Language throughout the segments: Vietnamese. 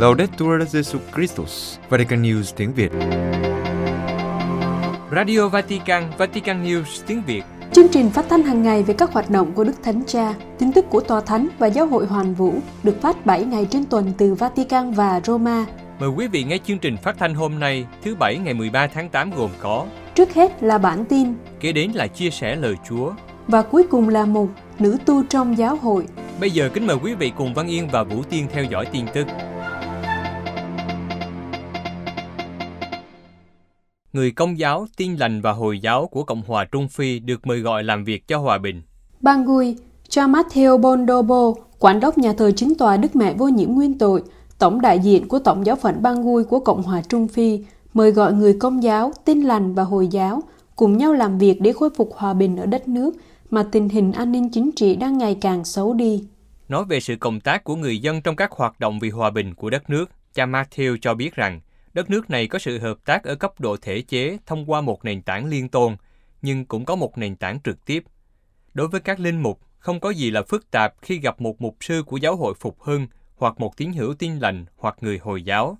Laudetur Jesu Christus, Vatican News tiếng Việt. Radio Vatican, Vatican News tiếng Việt. Chương trình phát thanh hàng ngày về các hoạt động của Đức Thánh Cha, tin tức của Tòa Thánh và Giáo hội Hoàn Vũ được phát 7 ngày trên tuần từ Vatican và Roma. Mời quý vị nghe chương trình phát thanh hôm nay, thứ Bảy ngày 13 tháng 8 gồm có Trước hết là bản tin, Kế đến là chia sẻ lời Chúa. và cuối cùng là một nữ tu trong giáo hội. Bây giờ kính mời quý vị cùng Văn Yên và Vũ Tiên theo dõi tin tức. Người công giáo, tin lành và Hồi giáo của Cộng hòa Trung Phi được mời gọi làm việc cho hòa bình. Bangui, cho Matteo Bondobo, quản đốc nhà thờ chính tòa Đức Mẹ Vô Nhiễm Nguyên Tội, tổng đại diện của Tổng giáo phận Bangui của Cộng hòa Trung Phi, mời gọi người công giáo, tin lành và Hồi giáo cùng nhau làm việc để khôi phục hòa bình ở đất nước mà tình hình an ninh chính trị đang ngày càng xấu đi. Nói về sự công tác của người dân trong các hoạt động vì hòa bình của đất nước, cha Matthew cho biết rằng đất nước này có sự hợp tác ở cấp độ thể chế thông qua một nền tảng liên tôn, nhưng cũng có một nền tảng trực tiếp. Đối với các linh mục, không có gì là phức tạp khi gặp một mục sư của giáo hội Phục Hưng hoặc một tín hữu tin lành hoặc người Hồi giáo.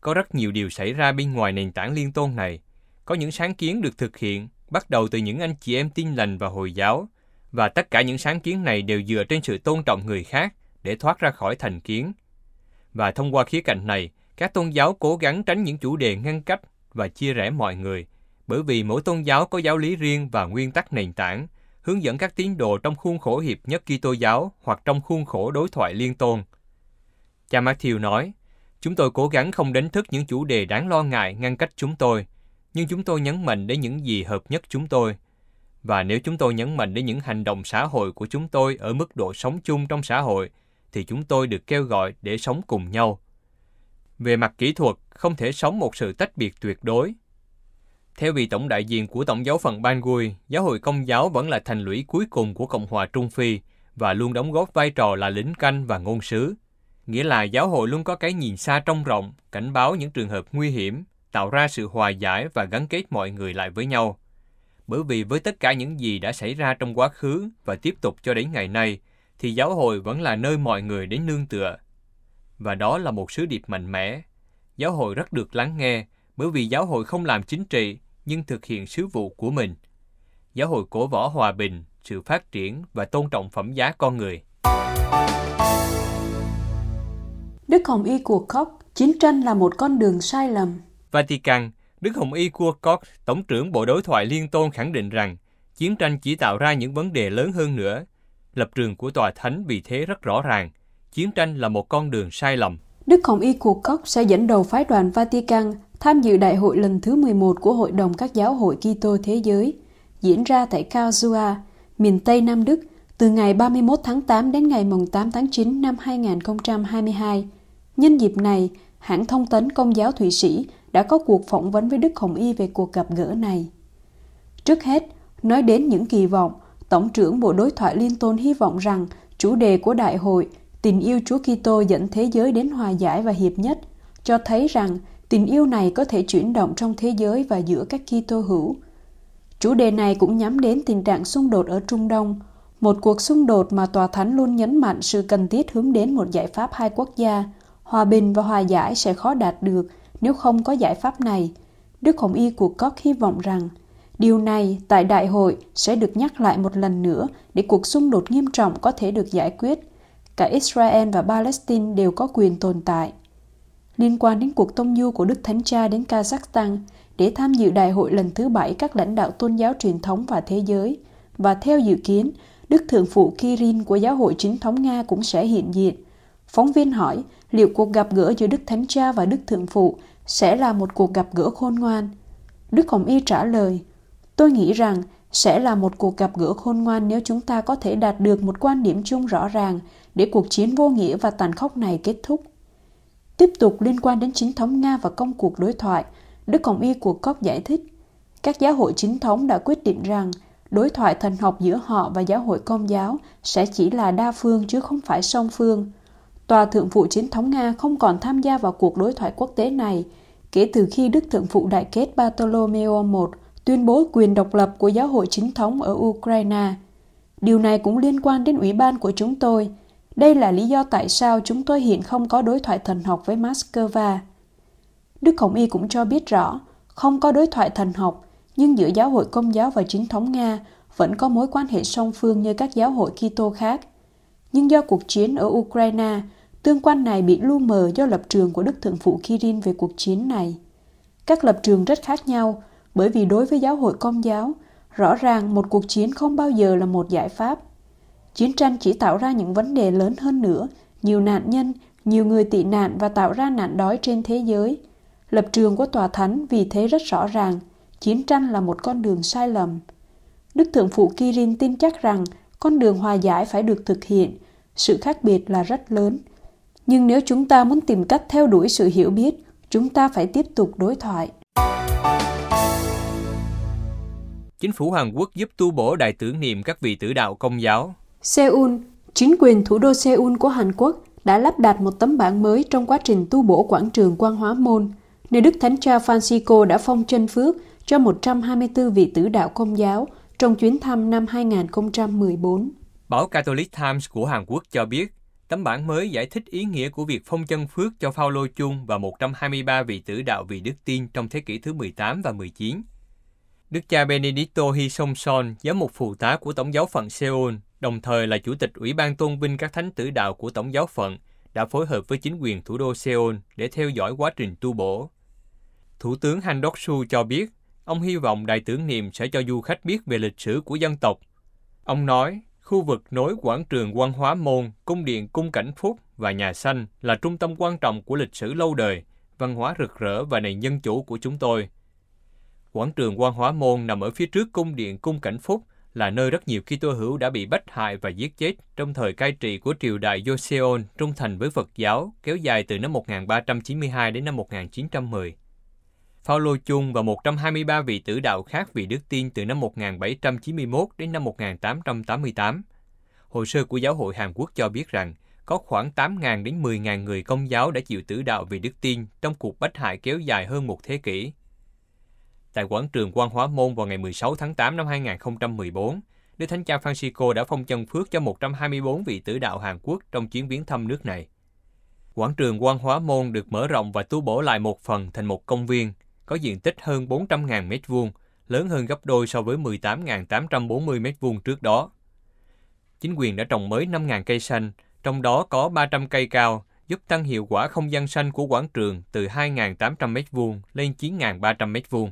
Có rất nhiều điều xảy ra bên ngoài nền tảng liên tôn này. Có những sáng kiến được thực hiện bắt đầu từ những anh chị em tin lành và Hồi giáo, và tất cả những sáng kiến này đều dựa trên sự tôn trọng người khác để thoát ra khỏi thành kiến. Và thông qua khía cạnh này, các tôn giáo cố gắng tránh những chủ đề ngăn cách và chia rẽ mọi người, bởi vì mỗi tôn giáo có giáo lý riêng và nguyên tắc nền tảng, hướng dẫn các tín đồ trong khuôn khổ hiệp nhất Kitô giáo hoặc trong khuôn khổ đối thoại liên tôn. Cha Matthew nói, chúng tôi cố gắng không đánh thức những chủ đề đáng lo ngại ngăn cách chúng tôi, nhưng chúng tôi nhấn mạnh đến những gì hợp nhất chúng tôi. Và nếu chúng tôi nhấn mạnh đến những hành động xã hội của chúng tôi ở mức độ sống chung trong xã hội, thì chúng tôi được kêu gọi để sống cùng nhau. Về mặt kỹ thuật, không thể sống một sự tách biệt tuyệt đối. Theo vị tổng đại diện của Tổng giáo phận Bangui, giáo hội công giáo vẫn là thành lũy cuối cùng của Cộng hòa Trung Phi và luôn đóng góp vai trò là lính canh và ngôn sứ. Nghĩa là giáo hội luôn có cái nhìn xa trông rộng, cảnh báo những trường hợp nguy hiểm, tạo ra sự hòa giải và gắn kết mọi người lại với nhau. Bởi vì với tất cả những gì đã xảy ra trong quá khứ và tiếp tục cho đến ngày nay, thì giáo hội vẫn là nơi mọi người đến nương tựa. Và đó là một sứ điệp mạnh mẽ. Giáo hội rất được lắng nghe, bởi vì giáo hội không làm chính trị, nhưng thực hiện sứ vụ của mình. Giáo hội cổ võ hòa bình, sự phát triển và tôn trọng phẩm giá con người. Đức Hồng Y của Koch, chiến tranh là một con đường sai lầm. Vatican, Đức Hồng Y Kuokok, Tổng trưởng Bộ Đối thoại Liên tôn khẳng định rằng chiến tranh chỉ tạo ra những vấn đề lớn hơn nữa. Lập trường của Tòa Thánh vì thế rất rõ ràng, chiến tranh là một con đường sai lầm. Đức Hồng Y Cuộc Cốc sẽ dẫn đầu phái đoàn Vatican tham dự đại hội lần thứ 11 của Hội đồng các giáo hội Kitô thế giới, diễn ra tại Karlsruhe, miền Tây Nam Đức, từ ngày 31 tháng 8 đến ngày 8 tháng 9 năm 2022. Nhân dịp này, hãng thông tấn Công giáo Thụy Sĩ đã có cuộc phỏng vấn với Đức Hồng Y về cuộc gặp gỡ này. Trước hết, nói đến những kỳ vọng, Tổng trưởng Bộ Đối thoại Liên tôn hy vọng rằng chủ đề của đại hội Tình yêu Chúa Kitô dẫn thế giới đến hòa giải và hiệp nhất, cho thấy rằng tình yêu này có thể chuyển động trong thế giới và giữa các Kitô hữu. Chủ đề này cũng nhắm đến tình trạng xung đột ở Trung Đông, một cuộc xung đột mà Tòa Thánh luôn nhấn mạnh sự cần thiết hướng đến một giải pháp hai quốc gia, hòa bình và hòa giải sẽ khó đạt được nếu không có giải pháp này. Đức Hồng Y của Cóc hy vọng rằng điều này tại đại hội sẽ được nhắc lại một lần nữa để cuộc xung đột nghiêm trọng có thể được giải quyết. Cả Israel và Palestine đều có quyền tồn tại. Liên quan đến cuộc tông du của Đức Thánh Cha đến Kazakhstan để tham dự đại hội lần thứ bảy các lãnh đạo tôn giáo truyền thống và thế giới, và theo dự kiến, Đức Thượng phụ Kirin của Giáo hội Chính thống Nga cũng sẽ hiện diện. Phóng viên hỏi liệu cuộc gặp gỡ giữa Đức Thánh Cha và Đức Thượng phụ sẽ là một cuộc gặp gỡ khôn ngoan. Đức Hồng Y trả lời, tôi nghĩ rằng sẽ là một cuộc gặp gỡ khôn ngoan nếu chúng ta có thể đạt được một quan điểm chung rõ ràng để cuộc chiến vô nghĩa và tàn khốc này kết thúc. Tiếp tục liên quan đến chính thống Nga và công cuộc đối thoại, Đức Hồng Y của Cốc giải thích, các giáo hội chính thống đã quyết định rằng đối thoại thần học giữa họ và giáo hội công giáo sẽ chỉ là đa phương chứ không phải song phương. Tòa Thượng phụ Chính thống Nga không còn tham gia vào cuộc đối thoại quốc tế này kể từ khi Đức Thượng phụ Đại kết Bartolomeo I tuyên bố quyền độc lập của giáo hội chính thống ở Ukraine. Điều này cũng liên quan đến ủy ban của chúng tôi. Đây là lý do tại sao chúng tôi hiện không có đối thoại thần học với Moscow. Đức Hồng Y cũng cho biết rõ, không có đối thoại thần học, nhưng giữa giáo hội công giáo và chính thống Nga vẫn có mối quan hệ song phương như các giáo hội Kitô khác. Nhưng do cuộc chiến ở Ukraine, tương quan này bị lu mờ do lập trường của Đức Thượng phụ Kirin về cuộc chiến này. Các lập trường rất khác nhau, bởi vì đối với giáo hội công giáo, rõ ràng một cuộc chiến không bao giờ là một giải pháp. Chiến tranh chỉ tạo ra những vấn đề lớn hơn nữa, nhiều nạn nhân, nhiều người tị nạn và tạo ra nạn đói trên thế giới. Lập trường của tòa thánh vì thế rất rõ ràng, chiến tranh là một con đường sai lầm. Đức Thượng Phụ Kirin tin chắc rằng con đường hòa giải phải được thực hiện, sự khác biệt là rất lớn. Nhưng nếu chúng ta muốn tìm cách theo đuổi sự hiểu biết, chúng ta phải tiếp tục đối thoại. Chính phủ Hàn Quốc giúp tu bổ đài tưởng niệm các vị tử đạo công giáo. Seoul, chính quyền thủ đô Seoul của Hàn Quốc đã lắp đặt một tấm bảng mới trong quá trình tu bổ quảng trường Quang Hóa Môn, nơi Đức Thánh Cha Francisco đã phong chân phước cho 124 vị tử đạo công giáo trong chuyến thăm năm 2014. Báo Catholic Times của Hàn Quốc cho biết, tấm bản mới giải thích ý nghĩa của việc phong chân phước cho Phaolô Chung và 123 vị tử đạo vì đức tin trong thế kỷ thứ 18 và 19. Đức cha Benedicto Hisomson, giám mục phụ tá của Tổng giáo phận Seoul, đồng thời là chủ tịch Ủy ban tôn vinh các thánh tử đạo của Tổng giáo phận, đã phối hợp với chính quyền thủ đô Seoul để theo dõi quá trình tu bổ. Thủ tướng Han Dok-su cho biết, ông hy vọng đài tưởng niệm sẽ cho du khách biết về lịch sử của dân tộc. Ông nói, khu vực nối quảng trường văn hóa môn, cung điện cung cảnh phúc và nhà xanh là trung tâm quan trọng của lịch sử lâu đời, văn hóa rực rỡ và nền dân chủ của chúng tôi. Quảng trường Quan hóa môn nằm ở phía trước cung điện cung cảnh phúc, là nơi rất nhiều Kitô hữu đã bị bách hại và giết chết trong thời cai trị của triều đại Joseon, trung thành với Phật giáo, kéo dài từ năm 1392 đến năm 1910. Phaolô Chung và 123 vị tử đạo khác vì đức tin từ năm 1791 đến năm 1888. Hồ sơ của giáo hội Hàn Quốc cho biết rằng, có khoảng 8.000 đến 10.000 người công giáo đã chịu tử đạo vì đức tin trong cuộc bách hại kéo dài hơn một thế kỷ. Tại quảng trường Quan Hóa Môn vào ngày 16 tháng 8 năm 2014, Đức Thánh Cha Francisco đã phong chân phước cho 124 vị tử đạo Hàn Quốc trong chuyến viếng thăm nước này. Quảng trường Quan Hóa Môn được mở rộng và tu bổ lại một phần thành một công viên, có diện tích hơn 400.000 m2, lớn hơn gấp đôi so với 18.840 m2 trước đó. Chính quyền đã trồng mới 5.000 cây xanh, trong đó có 300 cây cao, giúp tăng hiệu quả không gian xanh của quảng trường từ 2.800 m2 lên 9.300 m2.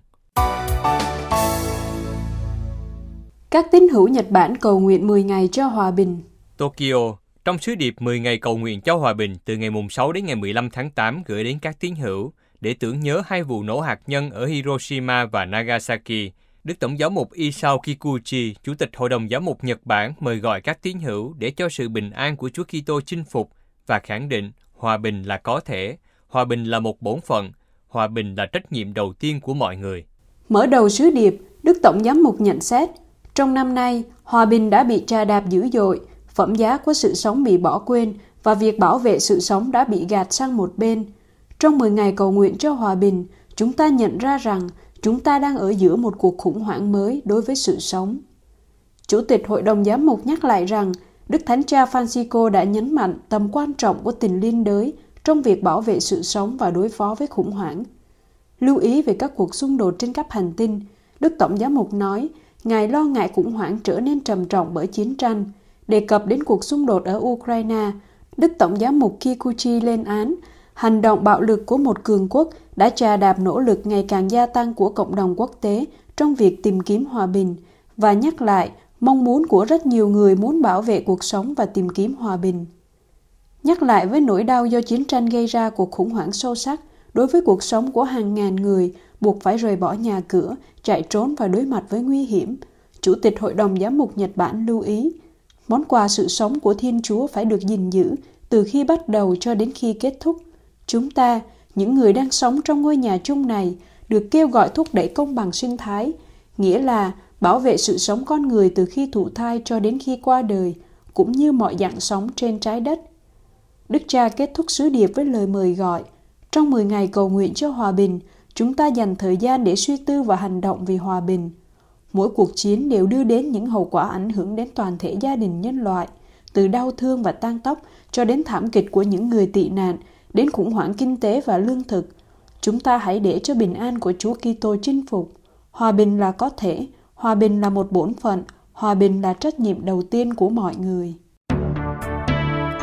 Các tín hữu Nhật Bản cầu nguyện 10 ngày cho hòa bình. Tokyo, trong sứ điệp 10 ngày cầu nguyện cho hòa bình từ ngày 6 đến ngày 15 tháng 8 gửi đến các tín hữu để tưởng nhớ hai vụ nổ hạt nhân ở Hiroshima và Nagasaki, Đức Tổng giáo mục Isao Kikuchi, Chủ tịch Hội đồng Giáo mục Nhật Bản mời gọi các tín hữu để cho sự bình an của Chúa Kitô chinh phục và khẳng định hòa bình là có thể, hòa bình là một bổn phận, hòa bình là trách nhiệm đầu tiên của mọi người. Mở đầu sứ điệp, Đức Tổng giám mục nhận xét, trong năm nay, hòa bình đã bị trà đạp dữ dội, phẩm giá của sự sống bị bỏ quên và việc bảo vệ sự sống đã bị gạt sang một bên. Trong 10 ngày cầu nguyện cho hòa bình, chúng ta nhận ra rằng chúng ta đang ở giữa một cuộc khủng hoảng mới đối với sự sống. Chủ tịch Hội đồng Giám mục nhắc lại rằng Đức Thánh Cha Francisco đã nhấn mạnh tầm quan trọng của tình liên đới trong việc bảo vệ sự sống và đối phó với khủng hoảng. Lưu ý về các cuộc xung đột trên các hành tinh, Đức Tổng Giám mục nói, Ngài lo ngại khủng hoảng trở nên trầm trọng bởi chiến tranh. Đề cập đến cuộc xung đột ở Ukraine, Đức Tổng Giám mục Kikuchi lên án hành động bạo lực của một cường quốc đã trà đạp nỗ lực ngày càng gia tăng của cộng đồng quốc tế trong việc tìm kiếm hòa bình và nhắc lại mong muốn của rất nhiều người muốn bảo vệ cuộc sống và tìm kiếm hòa bình. Nhắc lại với nỗi đau do chiến tranh gây ra cuộc khủng hoảng sâu sắc đối với cuộc sống của hàng ngàn người buộc phải rời bỏ nhà cửa, chạy trốn và đối mặt với nguy hiểm, Chủ tịch Hội đồng Giám mục Nhật Bản lưu ý, món quà sự sống của Thiên Chúa phải được gìn giữ từ khi bắt đầu cho đến khi kết thúc. Chúng ta, những người đang sống trong ngôi nhà chung này, được kêu gọi thúc đẩy công bằng sinh thái, nghĩa là bảo vệ sự sống con người từ khi thụ thai cho đến khi qua đời, cũng như mọi dạng sống trên trái đất. Đức cha kết thúc sứ điệp với lời mời gọi, trong 10 ngày cầu nguyện cho hòa bình, chúng ta dành thời gian để suy tư và hành động vì hòa bình. Mỗi cuộc chiến đều đưa đến những hậu quả ảnh hưởng đến toàn thể gia đình nhân loại. từ đau thương và tan tóc cho đến thảm kịch của những người tị nạn, đến khủng hoảng kinh tế và lương thực. Chúng ta hãy để cho bình an của Chúa Kitô chinh phục. Hòa bình là có thể, hòa bình là một bổn phận, hòa bình là trách nhiệm đầu tiên của mọi người.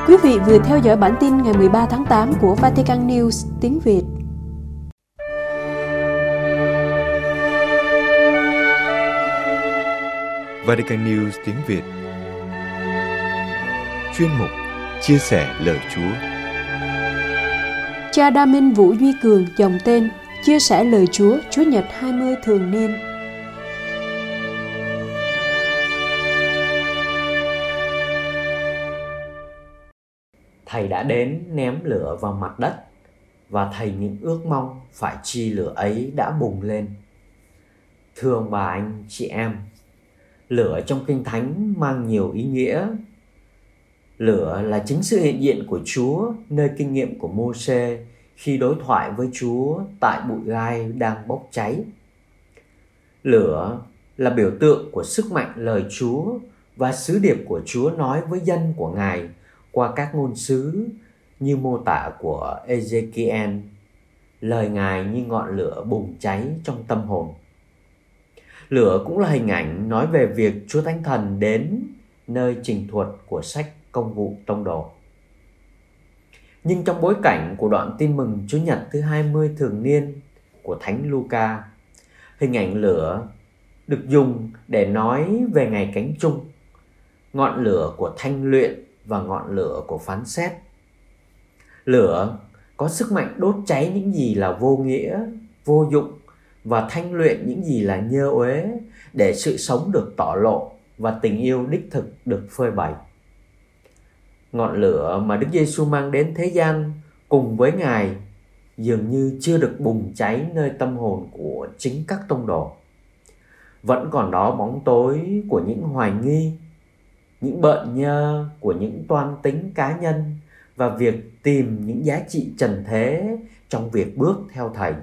Quý vị vừa theo dõi bản tin ngày 13 tháng 8 của Vatican News tiếng Việt. Vatican News tiếng Việt. Chuyên mục Chia sẻ lời Chúa. Cha Đa Minh Vũ Duy Cường dòng tên Chia sẻ lời Chúa Chúa Nhật 20 thường niên Thầy đã đến ném lửa vào mặt đất và thầy những ước mong phải chi lửa ấy đã bùng lên. Thưa ông bà anh chị em, lửa trong kinh thánh mang nhiều ý nghĩa. Lửa là chính sự hiện diện của Chúa nơi kinh nghiệm của mô xê khi đối thoại với Chúa tại bụi gai đang bốc cháy. Lửa là biểu tượng của sức mạnh lời Chúa và sứ điệp của Chúa nói với dân của Ngài qua các ngôn sứ như mô tả của Ezekiel. Lời Ngài như ngọn lửa bùng cháy trong tâm hồn. Lửa cũng là hình ảnh nói về việc Chúa Thánh Thần đến nơi trình thuật của sách công vụ tông đồ. Nhưng trong bối cảnh của đoạn tin mừng Chúa Nhật thứ 20 thường niên của Thánh Luca, hình ảnh lửa được dùng để nói về ngày cánh chung, ngọn lửa của thanh luyện và ngọn lửa của phán xét. Lửa có sức mạnh đốt cháy những gì là vô nghĩa, vô dụng và thanh luyện những gì là nhơ uế để sự sống được tỏ lộ và tình yêu đích thực được phơi bày. Ngọn lửa mà Đức Giêsu mang đến thế gian cùng với Ngài dường như chưa được bùng cháy nơi tâm hồn của chính các tông đồ. Vẫn còn đó bóng tối của những hoài nghi, những bợn nhơ của những toan tính cá nhân và việc tìm những giá trị trần thế trong việc bước theo thầy.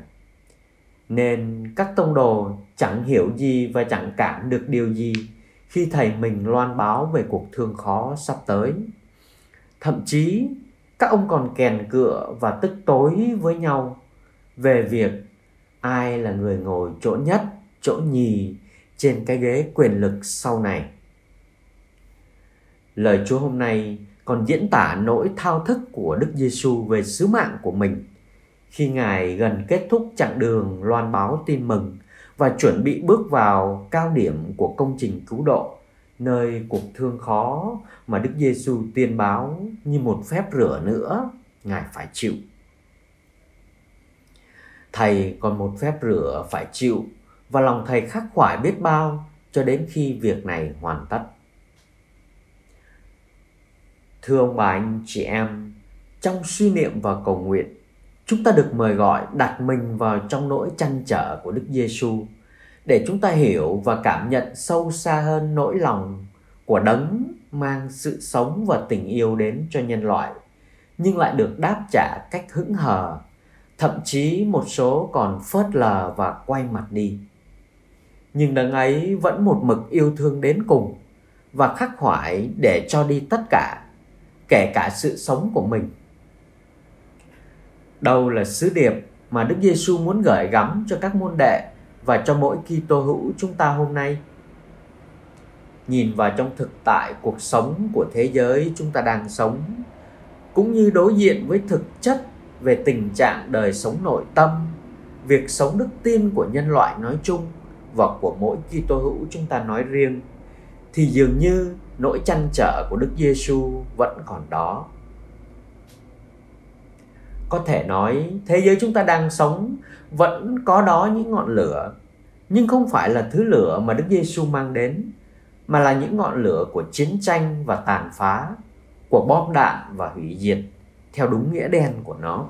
Nên các tông đồ chẳng hiểu gì và chẳng cảm được điều gì khi thầy mình loan báo về cuộc thương khó sắp tới. Thậm chí, các ông còn kèn cựa và tức tối với nhau về việc ai là người ngồi chỗ nhất, chỗ nhì trên cái ghế quyền lực sau này lời chúa hôm nay còn diễn tả nỗi thao thức của đức giêsu về sứ mạng của mình khi Ngài gần kết thúc chặng đường loan báo tin mừng và chuẩn bị bước vào cao điểm của công trình cứu độ, nơi cuộc thương khó mà Đức Giêsu tiên báo như một phép rửa nữa Ngài phải chịu. Thầy còn một phép rửa phải chịu và lòng thầy khắc khoải biết bao cho đến khi việc này hoàn tất. Thưa ông bà anh chị em, trong suy niệm và cầu nguyện, chúng ta được mời gọi đặt mình vào trong nỗi chăn trở của Đức Giêsu để chúng ta hiểu và cảm nhận sâu xa hơn nỗi lòng của đấng mang sự sống và tình yêu đến cho nhân loại nhưng lại được đáp trả cách hững hờ thậm chí một số còn phớt lờ và quay mặt đi. Nhưng đấng ấy vẫn một mực yêu thương đến cùng và khắc khoải để cho đi tất cả kể cả sự sống của mình đâu là sứ điệp mà Đức Giêsu muốn gửi gắm cho các môn đệ và cho mỗi Kitô hữu chúng ta hôm nay. Nhìn vào trong thực tại cuộc sống của thế giới chúng ta đang sống, cũng như đối diện với thực chất về tình trạng đời sống nội tâm, việc sống đức tin của nhân loại nói chung và của mỗi Kitô hữu chúng ta nói riêng, thì dường như nỗi chăn trở của Đức Giêsu vẫn còn đó. Có thể nói, thế giới chúng ta đang sống vẫn có đó những ngọn lửa, nhưng không phải là thứ lửa mà Đức Giêsu mang đến, mà là những ngọn lửa của chiến tranh và tàn phá, của bom đạn và hủy diệt theo đúng nghĩa đen của nó.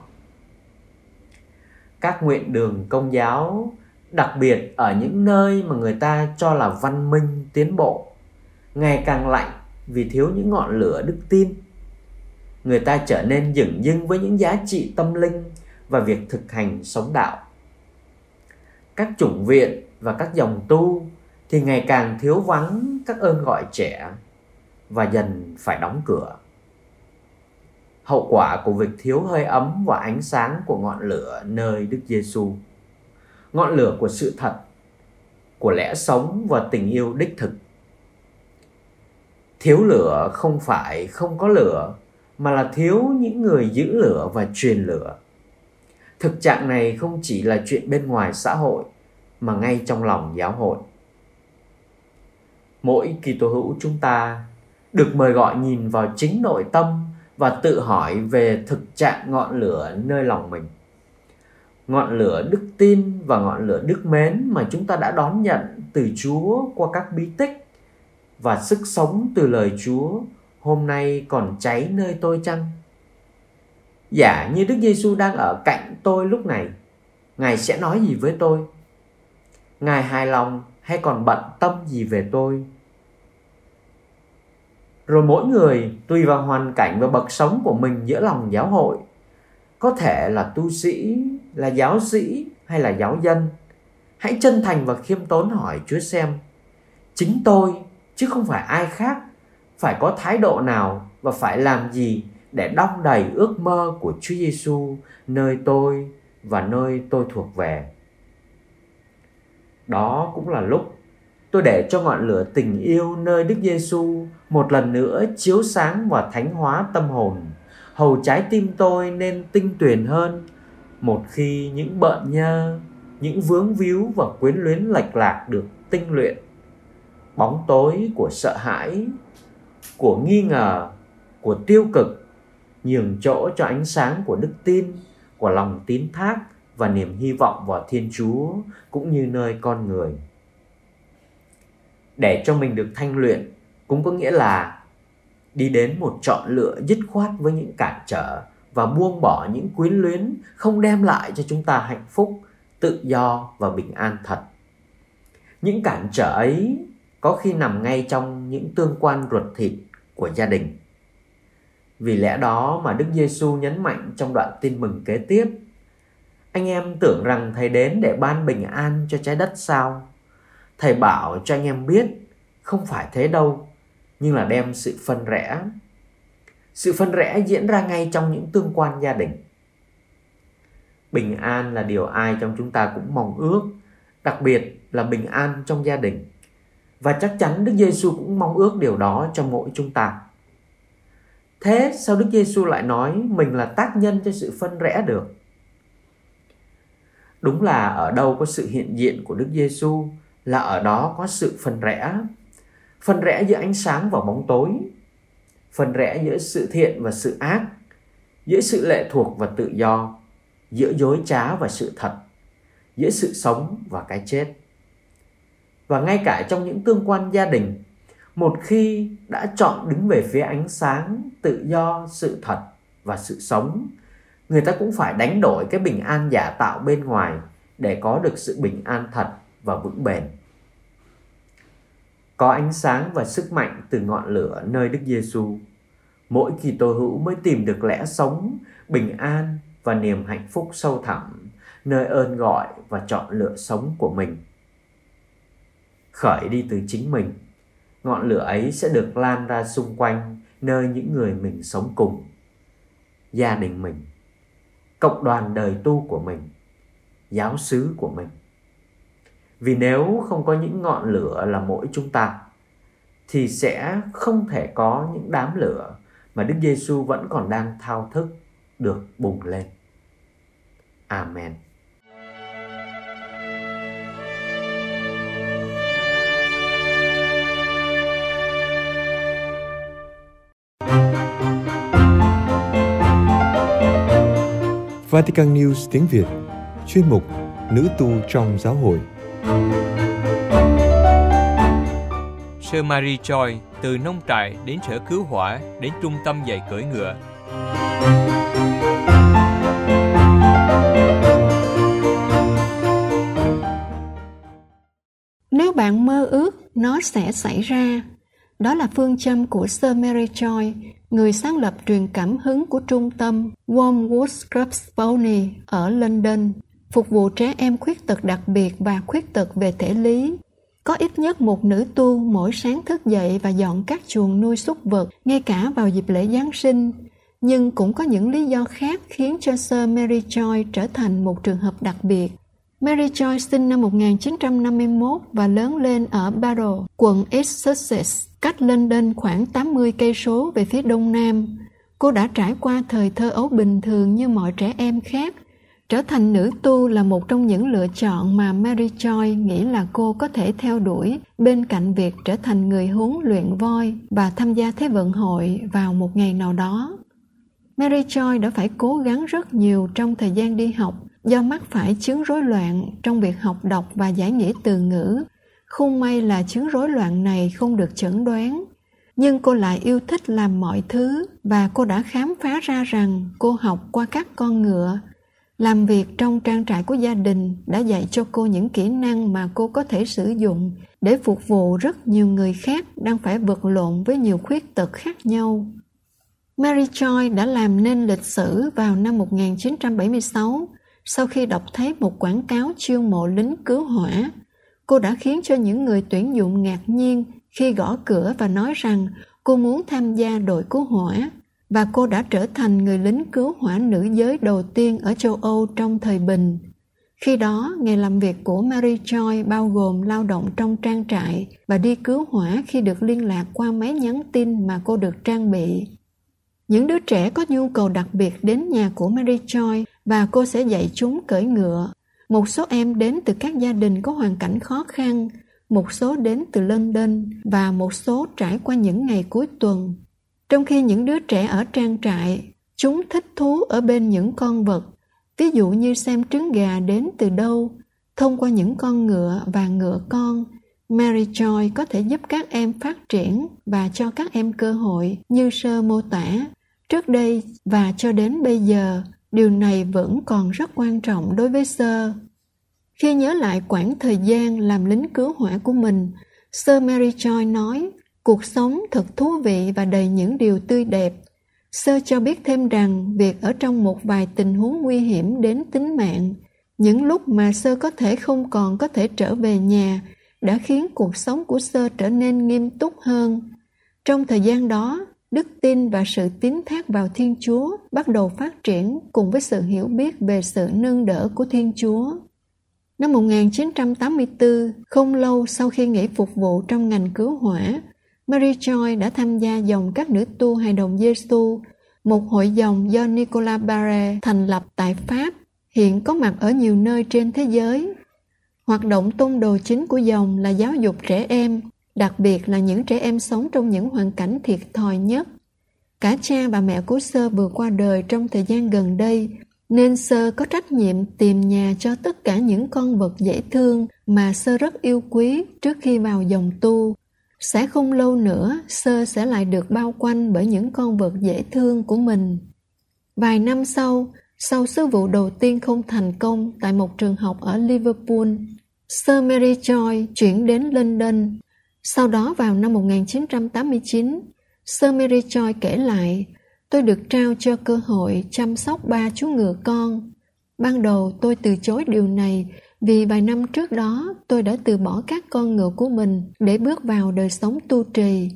Các nguyện đường công giáo, đặc biệt ở những nơi mà người ta cho là văn minh, tiến bộ ngày càng lạnh vì thiếu những ngọn lửa đức tin người ta trở nên dửng dưng với những giá trị tâm linh và việc thực hành sống đạo các chủng viện và các dòng tu thì ngày càng thiếu vắng các ơn gọi trẻ và dần phải đóng cửa. Hậu quả của việc thiếu hơi ấm và ánh sáng của ngọn lửa nơi Đức Giêsu, ngọn lửa của sự thật, của lẽ sống và tình yêu đích thực. Thiếu lửa không phải không có lửa, mà là thiếu những người giữ lửa và truyền lửa. Thực trạng này không chỉ là chuyện bên ngoài xã hội mà ngay trong lòng giáo hội. Mỗi kỳ tô hữu chúng ta được mời gọi nhìn vào chính nội tâm và tự hỏi về thực trạng ngọn lửa nơi lòng mình. Ngọn lửa đức tin và ngọn lửa đức mến mà chúng ta đã đón nhận từ Chúa qua các bí tích và sức sống từ lời Chúa hôm nay còn cháy nơi tôi chăng? Giả như Đức Giêsu đang ở cạnh tôi lúc này, Ngài sẽ nói gì với tôi? Ngài hài lòng hay còn bận tâm gì về tôi? Rồi mỗi người tùy vào hoàn cảnh và bậc sống của mình giữa lòng giáo hội, có thể là tu sĩ, là giáo sĩ hay là giáo dân, hãy chân thành và khiêm tốn hỏi Chúa xem, chính tôi chứ không phải ai khác phải có thái độ nào và phải làm gì để đong đầy ước mơ của Chúa Giêsu nơi tôi và nơi tôi thuộc về. Đó cũng là lúc tôi để cho ngọn lửa tình yêu nơi Đức Giêsu một lần nữa chiếu sáng và thánh hóa tâm hồn, hầu trái tim tôi nên tinh tuyền hơn một khi những bợn nhơ, những vướng víu và quyến luyến lệch lạc được tinh luyện. Bóng tối của sợ hãi, của nghi ngờ, của tiêu cực nhường chỗ cho ánh sáng của đức tin, của lòng tín thác và niềm hy vọng vào Thiên Chúa cũng như nơi con người. Để cho mình được thanh luyện cũng có nghĩa là đi đến một chọn lựa dứt khoát với những cản trở và buông bỏ những quyến luyến không đem lại cho chúng ta hạnh phúc, tự do và bình an thật. Những cản trở ấy có khi nằm ngay trong những tương quan ruột thịt của gia đình. Vì lẽ đó mà Đức Giêsu nhấn mạnh trong đoạn tin mừng kế tiếp anh em tưởng rằng thầy đến để ban bình an cho trái đất sao? Thầy bảo cho anh em biết, không phải thế đâu, nhưng là đem sự phân rẽ. Sự phân rẽ diễn ra ngay trong những tương quan gia đình. Bình an là điều ai trong chúng ta cũng mong ước, đặc biệt là bình an trong gia đình. Và chắc chắn Đức Giêsu cũng mong ước điều đó cho mỗi chúng ta. Thế sao Đức Giêsu lại nói mình là tác nhân cho sự phân rẽ được? Đúng là ở đâu có sự hiện diện của Đức Giêsu là ở đó có sự phân rẽ. Phân rẽ giữa ánh sáng và bóng tối. Phân rẽ giữa sự thiện và sự ác. Giữa sự lệ thuộc và tự do. Giữa dối trá và sự thật. Giữa sự sống và cái chết. Và ngay cả trong những tương quan gia đình, một khi đã chọn đứng về phía ánh sáng, tự do, sự thật và sự sống người ta cũng phải đánh đổi cái bình an giả tạo bên ngoài để có được sự bình an thật và vững bền. Có ánh sáng và sức mạnh từ ngọn lửa nơi Đức Giêsu, mỗi kỳ tô hữu mới tìm được lẽ sống, bình an và niềm hạnh phúc sâu thẳm nơi ơn gọi và chọn lựa sống của mình. Khởi đi từ chính mình, ngọn lửa ấy sẽ được lan ra xung quanh nơi những người mình sống cùng, gia đình mình cộng đoàn đời tu của mình giáo xứ của mình vì nếu không có những ngọn lửa là mỗi chúng ta thì sẽ không thể có những đám lửa mà Đức Giêsu vẫn còn đang thao thức được bùng lên. Amen. Vatican News tiếng Việt Chuyên mục Nữ tu trong giáo hội Sơ Marie Choi từ nông trại đến sở cứu hỏa đến trung tâm dạy cưỡi ngựa. Nếu bạn mơ ước, nó sẽ xảy ra. Đó là phương châm của Sir Mary Choi, người sáng lập truyền cảm hứng của trung tâm Wormwood Scrubs Pony ở London, phục vụ trẻ em khuyết tật đặc biệt và khuyết tật về thể lý. Có ít nhất một nữ tu mỗi sáng thức dậy và dọn các chuồng nuôi súc vật, ngay cả vào dịp lễ Giáng sinh. Nhưng cũng có những lý do khác khiến cho Sir Mary Joy trở thành một trường hợp đặc biệt. Mary Joy sinh năm 1951 và lớn lên ở Barrow, quận East Sussex, cách London khoảng 80 cây số về phía đông nam. Cô đã trải qua thời thơ ấu bình thường như mọi trẻ em khác. Trở thành nữ tu là một trong những lựa chọn mà Mary Joy nghĩ là cô có thể theo đuổi bên cạnh việc trở thành người huấn luyện voi và tham gia Thế vận hội vào một ngày nào đó. Mary Joy đã phải cố gắng rất nhiều trong thời gian đi học, do mắc phải chứng rối loạn trong việc học đọc và giải nghĩa từ ngữ. Không may là chứng rối loạn này không được chẩn đoán nhưng cô lại yêu thích làm mọi thứ và cô đã khám phá ra rằng cô học qua các con ngựa làm việc trong trang trại của gia đình đã dạy cho cô những kỹ năng mà cô có thể sử dụng để phục vụ rất nhiều người khác đang phải vật lộn với nhiều khuyết tật khác nhau. Mary Joy đã làm nên lịch sử vào năm 1976 sau khi đọc thấy một quảng cáo chiêu mộ lính cứu hỏa. Cô đã khiến cho những người tuyển dụng ngạc nhiên khi gõ cửa và nói rằng cô muốn tham gia đội cứu hỏa và cô đã trở thành người lính cứu hỏa nữ giới đầu tiên ở châu Âu trong thời bình. Khi đó, ngày làm việc của Mary Joy bao gồm lao động trong trang trại và đi cứu hỏa khi được liên lạc qua máy nhắn tin mà cô được trang bị. Những đứa trẻ có nhu cầu đặc biệt đến nhà của Mary Joy và cô sẽ dạy chúng cưỡi ngựa. Một số em đến từ các gia đình có hoàn cảnh khó khăn một số đến từ London và một số trải qua những ngày cuối tuần. Trong khi những đứa trẻ ở trang trại, chúng thích thú ở bên những con vật, ví dụ như xem trứng gà đến từ đâu, thông qua những con ngựa và ngựa con. Mary Joy có thể giúp các em phát triển và cho các em cơ hội như sơ mô tả. Trước đây và cho đến bây giờ, điều này vẫn còn rất quan trọng đối với sơ khi nhớ lại quãng thời gian làm lính cứu hỏa của mình, sơ Mary Joy nói, cuộc sống thật thú vị và đầy những điều tươi đẹp. Sơ cho biết thêm rằng việc ở trong một vài tình huống nguy hiểm đến tính mạng, những lúc mà sơ có thể không còn có thể trở về nhà, đã khiến cuộc sống của sơ trở nên nghiêm túc hơn. Trong thời gian đó, đức tin và sự tín thác vào Thiên Chúa bắt đầu phát triển cùng với sự hiểu biết về sự nâng đỡ của Thiên Chúa. Năm 1984, không lâu sau khi nghỉ phục vụ trong ngành cứu hỏa, Mary Joy đã tham gia dòng các nữ tu hài đồng Giêsu, một hội dòng do Nicolas Barre thành lập tại Pháp, hiện có mặt ở nhiều nơi trên thế giới. Hoạt động tôn đồ chính của dòng là giáo dục trẻ em, đặc biệt là những trẻ em sống trong những hoàn cảnh thiệt thòi nhất. Cả cha và mẹ của Sơ vừa qua đời trong thời gian gần đây, nên sơ có trách nhiệm tìm nhà cho tất cả những con vật dễ thương mà sơ rất yêu quý trước khi vào dòng tu. Sẽ không lâu nữa, sơ sẽ lại được bao quanh bởi những con vật dễ thương của mình. Vài năm sau sau sứ vụ đầu tiên không thành công tại một trường học ở liverpool sơ mary joy chuyển đến london sau đó vào năm 1989 Sir mary joy kể lại tôi được trao cho cơ hội chăm sóc ba chú ngựa con. Ban đầu tôi từ chối điều này vì vài năm trước đó tôi đã từ bỏ các con ngựa của mình để bước vào đời sống tu trì.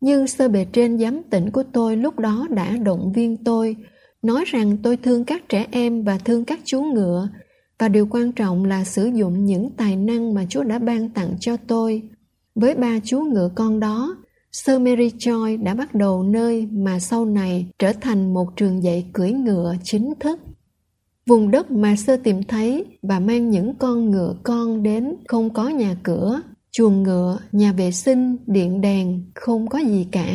Nhưng sơ bề trên giám tỉnh của tôi lúc đó đã động viên tôi, nói rằng tôi thương các trẻ em và thương các chú ngựa, và điều quan trọng là sử dụng những tài năng mà Chúa đã ban tặng cho tôi. Với ba chú ngựa con đó, Sir Mary Joy đã bắt đầu nơi mà sau này trở thành một trường dạy cưỡi ngựa chính thức. Vùng đất mà sơ tìm thấy và mang những con ngựa con đến không có nhà cửa, chuồng ngựa, nhà vệ sinh, điện đèn, không có gì cả.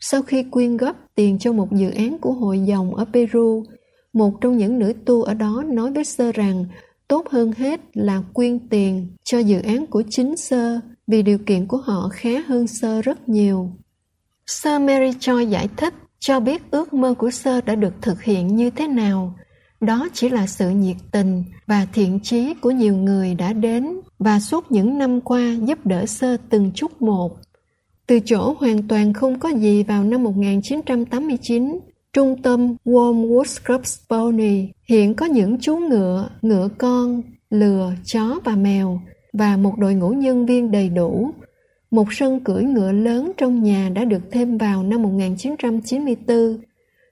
Sau khi quyên góp tiền cho một dự án của hội dòng ở Peru, một trong những nữ tu ở đó nói với sơ rằng tốt hơn hết là quyên tiền cho dự án của chính sơ vì điều kiện của họ khá hơn sơ rất nhiều. Sơ Mary cho giải thích cho biết ước mơ của sơ đã được thực hiện như thế nào. Đó chỉ là sự nhiệt tình và thiện chí của nhiều người đã đến và suốt những năm qua giúp đỡ sơ từng chút một. Từ chỗ hoàn toàn không có gì vào năm 1989, trung tâm Wormwood Scrubs Pony hiện có những chú ngựa, ngựa con, lừa, chó và mèo và một đội ngũ nhân viên đầy đủ. Một sân cưỡi ngựa lớn trong nhà đã được thêm vào năm 1994.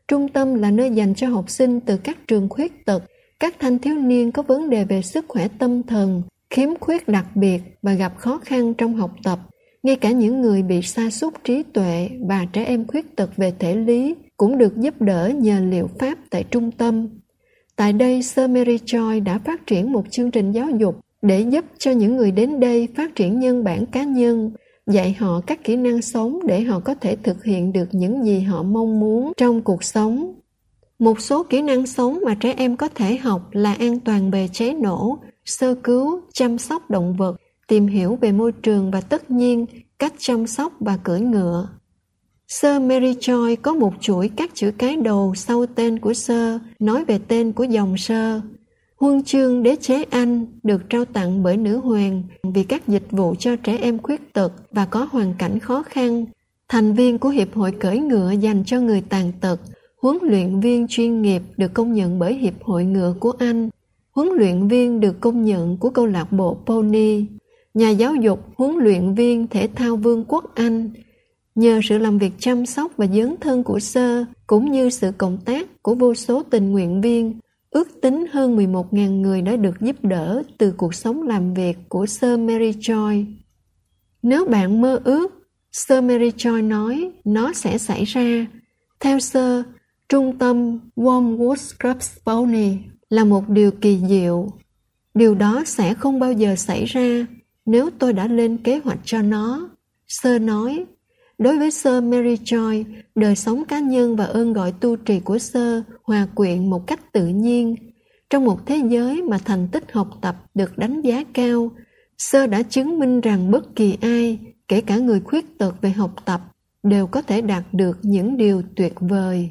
Trung tâm là nơi dành cho học sinh từ các trường khuyết tật, các thanh thiếu niên có vấn đề về sức khỏe tâm thần, khiếm khuyết đặc biệt và gặp khó khăn trong học tập. Ngay cả những người bị sa sút trí tuệ và trẻ em khuyết tật về thể lý cũng được giúp đỡ nhờ liệu pháp tại trung tâm. Tại đây, Sir Mary Joy đã phát triển một chương trình giáo dục để giúp cho những người đến đây phát triển nhân bản cá nhân, dạy họ các kỹ năng sống để họ có thể thực hiện được những gì họ mong muốn trong cuộc sống. Một số kỹ năng sống mà trẻ em có thể học là an toàn về cháy nổ, sơ cứu, chăm sóc động vật, tìm hiểu về môi trường và tất nhiên cách chăm sóc và cưỡi ngựa. Sir Mary Joy có một chuỗi các chữ cái đầu sau tên của Sir nói về tên của dòng Sir. Huân chương đế chế Anh được trao tặng bởi nữ hoàng vì các dịch vụ cho trẻ em khuyết tật và có hoàn cảnh khó khăn. Thành viên của Hiệp hội cởi ngựa dành cho người tàn tật, huấn luyện viên chuyên nghiệp được công nhận bởi Hiệp hội ngựa của Anh, huấn luyện viên được công nhận của câu lạc bộ Pony, nhà giáo dục huấn luyện viên thể thao Vương quốc Anh, Nhờ sự làm việc chăm sóc và dấn thân của Sơ, cũng như sự cộng tác của vô số tình nguyện viên, ước tính hơn 11.000 người đã được giúp đỡ từ cuộc sống làm việc của Sir Mary Joy. Nếu bạn mơ ước, Sir Mary Joy nói nó sẽ xảy ra. Theo Sir, trung tâm Wormwood Scrubs Pony là một điều kỳ diệu. Điều đó sẽ không bao giờ xảy ra nếu tôi đã lên kế hoạch cho nó. Sir nói, Đối với Sir Mary Joy, đời sống cá nhân và ơn gọi tu trì của Sir hòa quyện một cách tự nhiên. Trong một thế giới mà thành tích học tập được đánh giá cao, Sir đã chứng minh rằng bất kỳ ai, kể cả người khuyết tật về học tập, đều có thể đạt được những điều tuyệt vời.